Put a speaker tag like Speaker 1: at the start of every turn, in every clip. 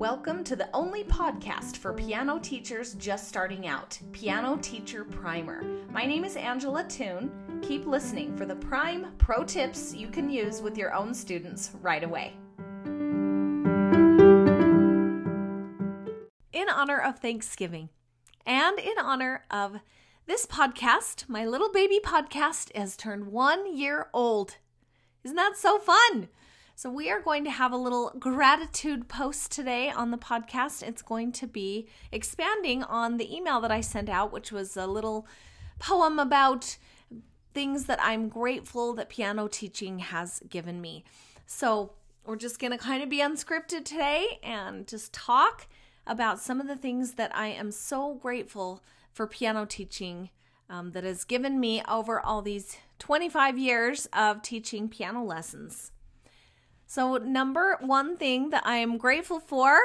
Speaker 1: Welcome to the only podcast for piano teachers just starting out, Piano Teacher Primer. My name is Angela Tune. Keep listening for the prime pro tips you can use with your own students right away. In honor of Thanksgiving and in honor of this podcast, my little baby podcast has turned one year old. Isn't that so fun? So, we are going to have a little gratitude post today on the podcast. It's going to be expanding on the email that I sent out, which was a little poem about things that I'm grateful that piano teaching has given me. So, we're just going to kind of be unscripted today and just talk about some of the things that I am so grateful for piano teaching um, that has given me over all these 25 years of teaching piano lessons. So, number one thing that I am grateful for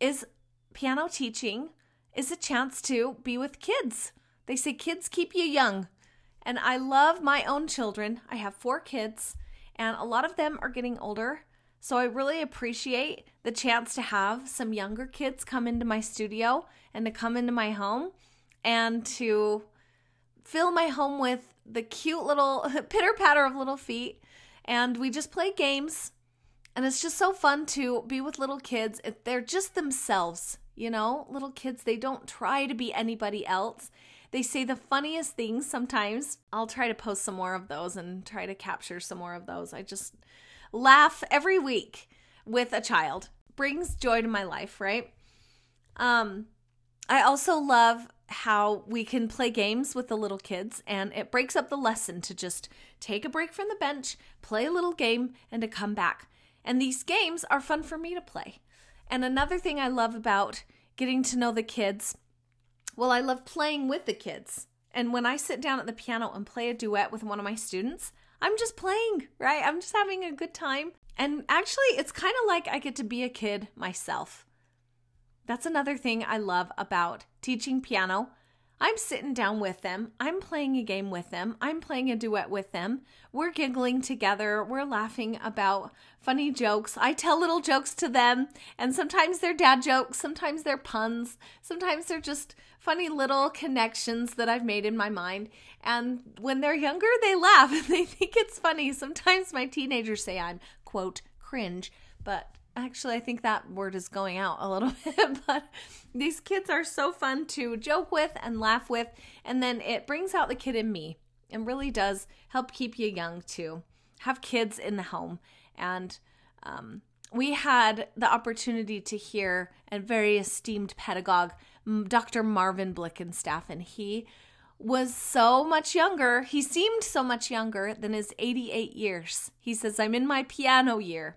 Speaker 1: is piano teaching is a chance to be with kids. They say kids keep you young. And I love my own children. I have four kids, and a lot of them are getting older. So I really appreciate the chance to have some younger kids come into my studio and to come into my home and to fill my home with the cute little pitter patter of little feet. And we just play games and it's just so fun to be with little kids. They're just themselves, you know? Little kids, they don't try to be anybody else. They say the funniest things sometimes. I'll try to post some more of those and try to capture some more of those. I just laugh every week with a child. Brings joy to my life, right? Um I also love how we can play games with the little kids and it breaks up the lesson to just take a break from the bench, play a little game and to come back. And these games are fun for me to play. And another thing I love about getting to know the kids, well, I love playing with the kids. And when I sit down at the piano and play a duet with one of my students, I'm just playing, right? I'm just having a good time. And actually, it's kind of like I get to be a kid myself. That's another thing I love about teaching piano I'm sitting down with them. I'm playing a game with them. I'm playing a duet with them. We're giggling together. We're laughing about funny jokes. I tell little jokes to them, and sometimes they're dad jokes, sometimes they're puns, sometimes they're just funny little connections that I've made in my mind. And when they're younger, they laugh and they think it's funny. Sometimes my teenagers say I'm, quote, cringe, but actually i think that word is going out a little bit but these kids are so fun to joke with and laugh with and then it brings out the kid in me and really does help keep you young too. Have kids in the home and um, we had the opportunity to hear a very esteemed pedagogue dr marvin blickenstaff and he was so much younger. He seemed so much younger than his 88 years. He says i'm in my piano year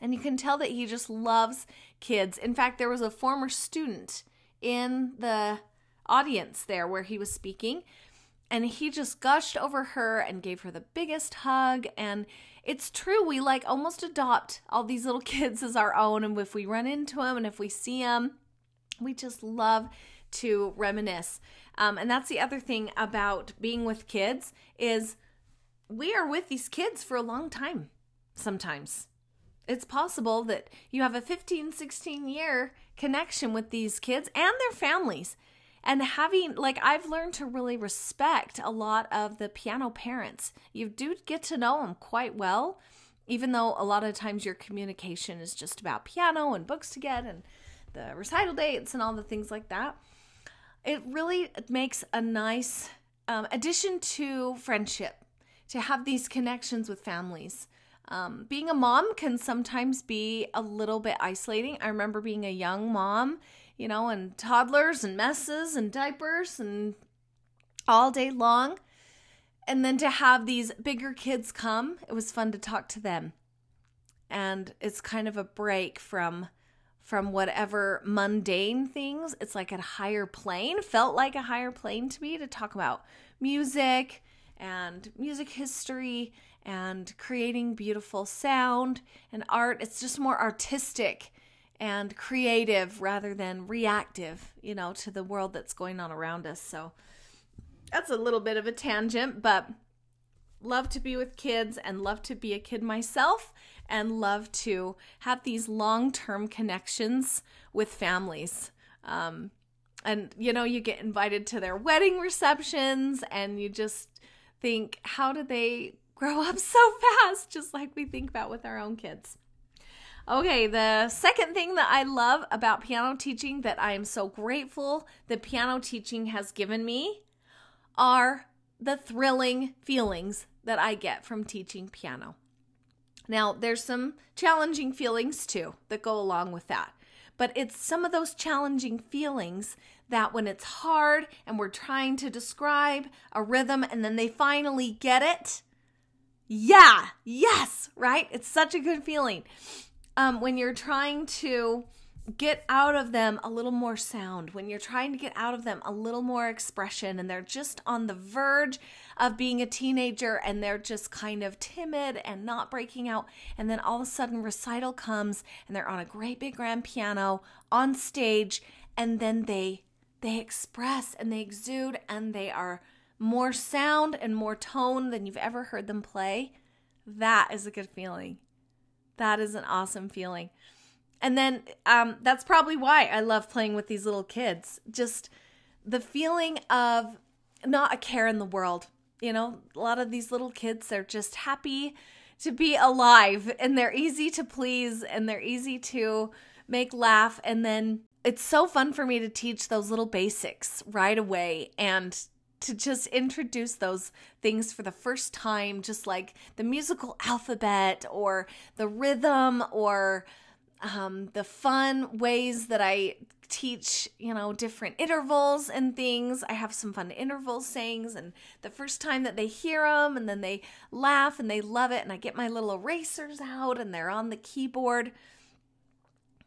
Speaker 1: and you can tell that he just loves kids. In fact, there was a former student in the audience there where he was speaking, and he just gushed over her and gave her the biggest hug. And it's true, we like almost adopt all these little kids as our own. And if we run into them and if we see them, we just love to reminisce. Um, and that's the other thing about being with kids is we are with these kids for a long time sometimes it's possible that you have a 15, 16 year connection with these kids and their families. And having, like, I've learned to really respect a lot of the piano parents. You do get to know them quite well, even though a lot of times your communication is just about piano and books to get and the recital dates and all the things like that. It really makes a nice um, addition to friendship to have these connections with families. Um, being a mom can sometimes be a little bit isolating. I remember being a young mom, you know, and toddlers and messes and diapers and all day long. And then to have these bigger kids come, it was fun to talk to them. And it's kind of a break from from whatever mundane things. It's like a higher plane, felt like a higher plane to me to talk about music and music history and creating beautiful sound and art. It's just more artistic and creative rather than reactive, you know, to the world that's going on around us. So that's a little bit of a tangent, but love to be with kids and love to be a kid myself and love to have these long term connections with families. Um, and you know, you get invited to their wedding receptions and you just think, how did they grow up so fast? Just like we think about with our own kids. Okay, the second thing that I love about piano teaching that I am so grateful that piano teaching has given me are the thrilling feelings that I get from teaching piano. Now, there's some challenging feelings too that go along with that. But it's some of those challenging feelings that when it's hard and we're trying to describe a rhythm and then they finally get it, yeah, yes, right? It's such a good feeling. Um, when you're trying to get out of them a little more sound, when you're trying to get out of them a little more expression, and they're just on the verge of being a teenager and they're just kind of timid and not breaking out. And then all of a sudden, recital comes and they're on a great big grand piano on stage, and then they they express and they exude and they are more sound and more tone than you've ever heard them play. That is a good feeling. That is an awesome feeling. And then um, that's probably why I love playing with these little kids. Just the feeling of not a care in the world. You know, a lot of these little kids, they're just happy to be alive and they're easy to please and they're easy to make laugh. And then it's so fun for me to teach those little basics right away and to just introduce those things for the first time, just like the musical alphabet or the rhythm or um, the fun ways that I teach, you know, different intervals and things. I have some fun interval sayings, and the first time that they hear them, and then they laugh and they love it, and I get my little erasers out and they're on the keyboard.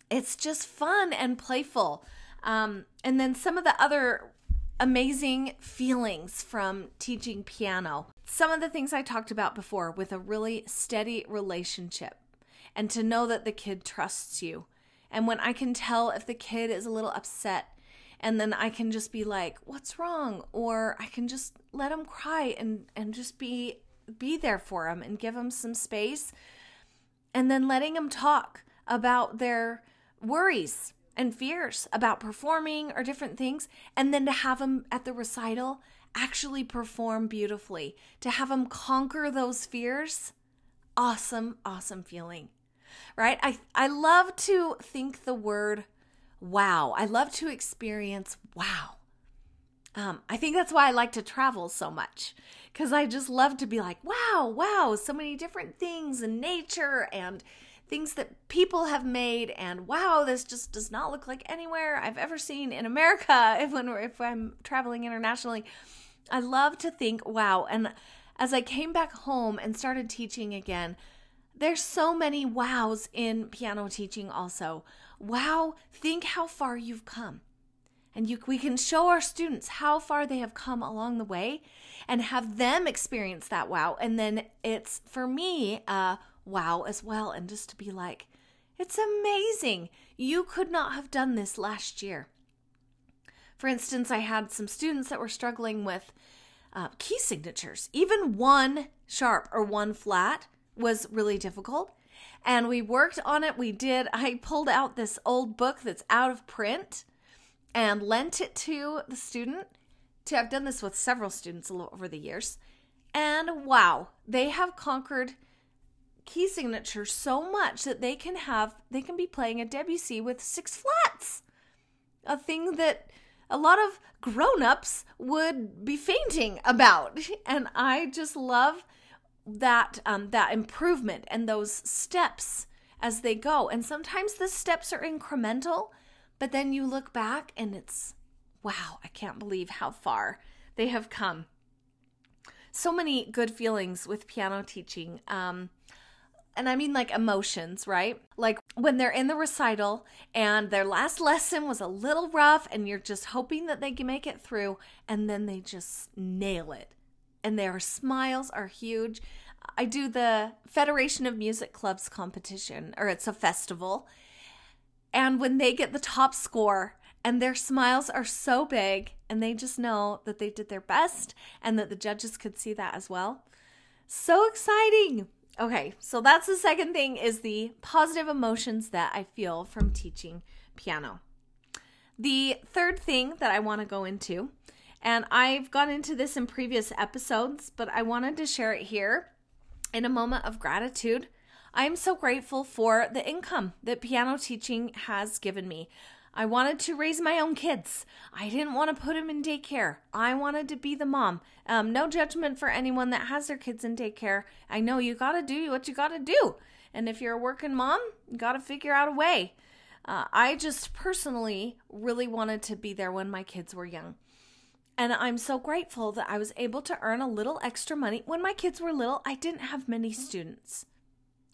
Speaker 1: It's just fun and playful. Um, and then some of the other amazing feelings from teaching piano. Some of the things I talked about before with a really steady relationship and to know that the kid trusts you. And when I can tell if the kid is a little upset, and then I can just be like, "What's wrong?" or I can just let them cry and and just be be there for them and give them some space. And then letting them talk about their worries and fears about performing or different things and then to have them at the recital actually perform beautifully, to have them conquer those fears. Awesome, awesome feeling right? I, I love to think the word wow. I love to experience wow. Um, I think that's why I like to travel so much because I just love to be like, wow, wow, so many different things in nature and things that people have made and wow this just does not look like anywhere i've ever seen in america if when if i'm traveling internationally i love to think wow and as i came back home and started teaching again there's so many wows in piano teaching also. Wow, think how far you've come. And you, we can show our students how far they have come along the way and have them experience that wow. And then it's for me a wow as well. And just to be like, it's amazing. You could not have done this last year. For instance, I had some students that were struggling with uh, key signatures, even one sharp or one flat was really difficult. And we worked on it. We did, I pulled out this old book that's out of print and lent it to the student. To, I've done this with several students over the years. And wow, they have conquered key signature so much that they can have they can be playing a Debussy with six flats. A thing that a lot of grown-ups would be fainting about. And I just love that um, that improvement and those steps as they go. And sometimes the steps are incremental, but then you look back and it's wow, I can't believe how far they have come. So many good feelings with piano teaching. Um, and I mean like emotions, right? Like when they're in the recital and their last lesson was a little rough and you're just hoping that they can make it through and then they just nail it and their smiles are huge. I do the Federation of Music Clubs competition, or it's a festival. And when they get the top score and their smiles are so big and they just know that they did their best and that the judges could see that as well. So exciting. Okay, so that's the second thing is the positive emotions that I feel from teaching piano. The third thing that I want to go into, and I've gone into this in previous episodes, but I wanted to share it here in a moment of gratitude. I'm so grateful for the income that piano teaching has given me. I wanted to raise my own kids. I didn't want to put them in daycare. I wanted to be the mom. Um, no judgment for anyone that has their kids in daycare. I know you got to do what you got to do. And if you're a working mom, you got to figure out a way. Uh, I just personally really wanted to be there when my kids were young. And I'm so grateful that I was able to earn a little extra money. When my kids were little, I didn't have many students.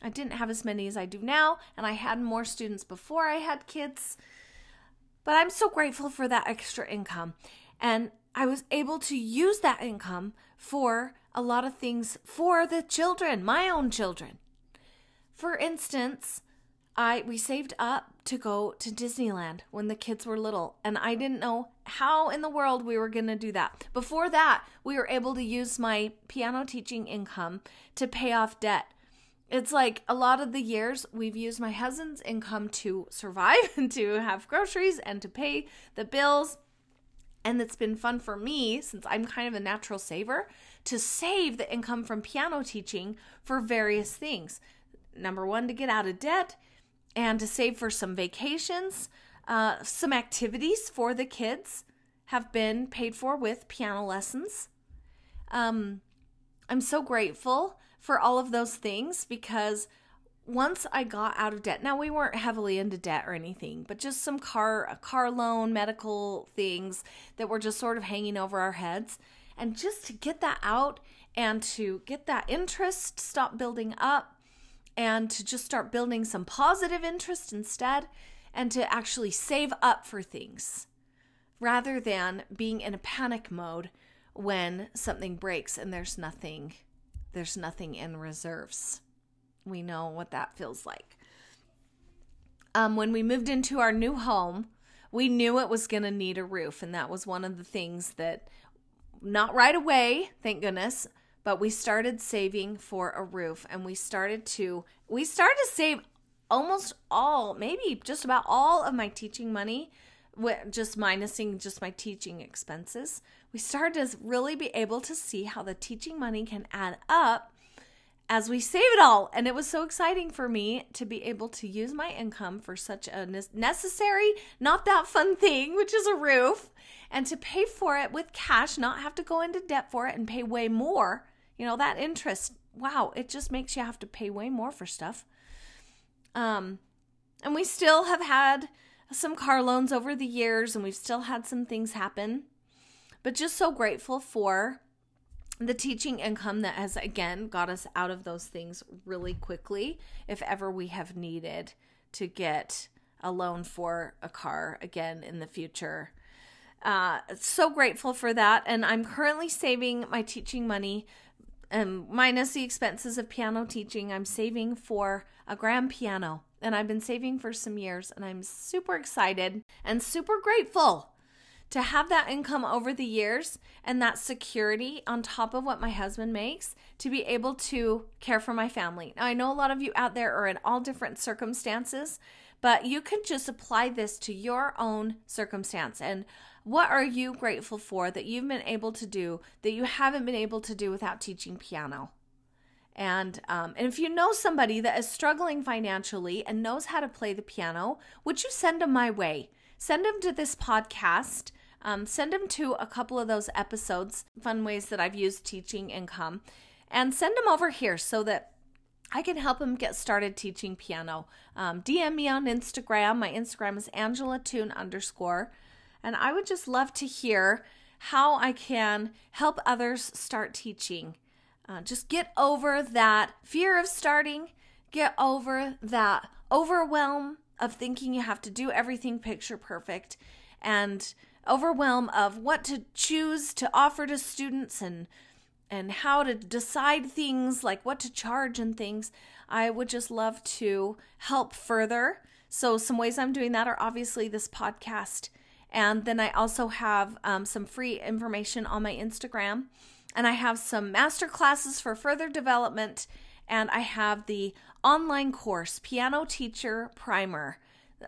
Speaker 1: I didn't have as many as I do now, and I had more students before I had kids. But I'm so grateful for that extra income. And I was able to use that income for a lot of things for the children, my own children. For instance, I we saved up to go to Disneyland when the kids were little and I didn't know how in the world we were going to do that. Before that, we were able to use my piano teaching income to pay off debt. It's like a lot of the years we've used my husband's income to survive and to have groceries and to pay the bills. And it's been fun for me since I'm kind of a natural saver to save the income from piano teaching for various things. Number one, to get out of debt and to save for some vacations. Uh, some activities for the kids have been paid for with piano lessons. Um, I'm so grateful for all of those things because once I got out of debt, now we weren't heavily into debt or anything, but just some car a car loan, medical things that were just sort of hanging over our heads. And just to get that out and to get that interest stop building up and to just start building some positive interest instead and to actually save up for things rather than being in a panic mode when something breaks and there's nothing there's nothing in reserves. We know what that feels like. Um, when we moved into our new home, we knew it was going to need a roof. And that was one of the things that, not right away, thank goodness, but we started saving for a roof and we started to we started to save almost all maybe just about all of my teaching money just minusing just my teaching expenses, we started to really be able to see how the teaching money can add up as we save it all. And it was so exciting for me to be able to use my income for such a necessary, not that fun thing, which is a roof, and to pay for it with cash, not have to go into debt for it and pay way more. You know, that interest, wow, it just makes you have to pay way more for stuff. Um, and we still have had some car loans over the years and we've still had some things happen. But just so grateful for the teaching income that has again got us out of those things really quickly if ever we have needed to get a loan for a car again in the future. Uh, so grateful for that. And I'm currently saving my teaching money, um, minus the expenses of piano teaching. I'm saving for a grand piano and I've been saving for some years, and I'm super excited and super grateful to have that income over the years and that security on top of what my husband makes to be able to care for my family. Now, I know a lot of you out there are in all different circumstances, but you can just apply this to your own circumstance. And what are you grateful for that you've been able to do that you haven't been able to do without teaching piano? And um, and if you know somebody that is struggling financially and knows how to play the piano, would you send them my way? Send them to this podcast. Um, send them to a couple of those episodes, fun ways that I've used teaching income, and send them over here so that I can help them get started teaching piano. Um, DM me on Instagram. My Instagram is Angela Tune underscore, and I would just love to hear how I can help others start teaching. Uh, just get over that fear of starting, get over that overwhelm of thinking you have to do everything picture perfect, and overwhelm of what to choose to offer to students and and how to decide things like what to charge and things. I would just love to help further. So some ways I'm doing that are obviously this podcast, and then I also have um, some free information on my Instagram and I have some master classes for further development, and I have the online course, Piano Teacher Primer,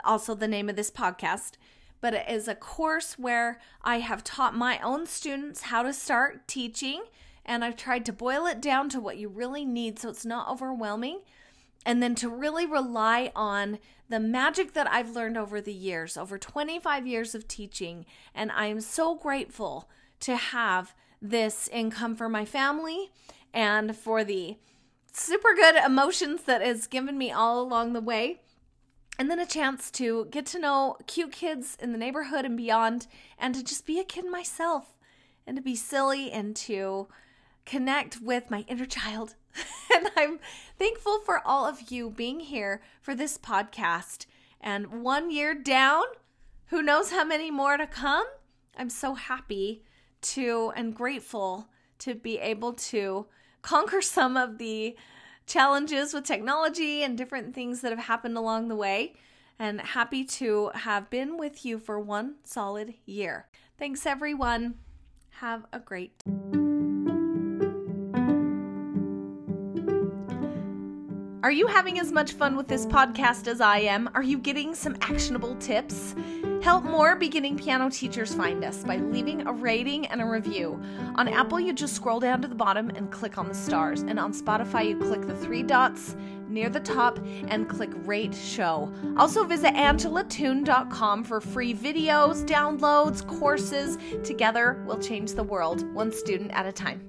Speaker 1: also the name of this podcast. But it is a course where I have taught my own students how to start teaching, and I've tried to boil it down to what you really need so it's not overwhelming and then to really rely on the magic that I've learned over the years, over 25 years of teaching. And I am so grateful to have this income for my family and for the super good emotions that has given me all along the way. And then a chance to get to know cute kids in the neighborhood and beyond, and to just be a kid myself, and to be silly and to connect with my inner child and I'm thankful for all of you being here for this podcast. And one year down, who knows how many more to come? I'm so happy to and grateful to be able to conquer some of the challenges with technology and different things that have happened along the way. And happy to have been with you for one solid year. Thanks, everyone. Have a great Are you having as much fun with this podcast as I am? Are you getting some actionable tips? Help more beginning piano teachers find us by leaving a rating and a review. On Apple, you just scroll down to the bottom and click on the stars. And on Spotify, you click the three dots near the top and click rate show. Also, visit angelatune.com for free videos, downloads, courses. Together, we'll change the world one student at a time.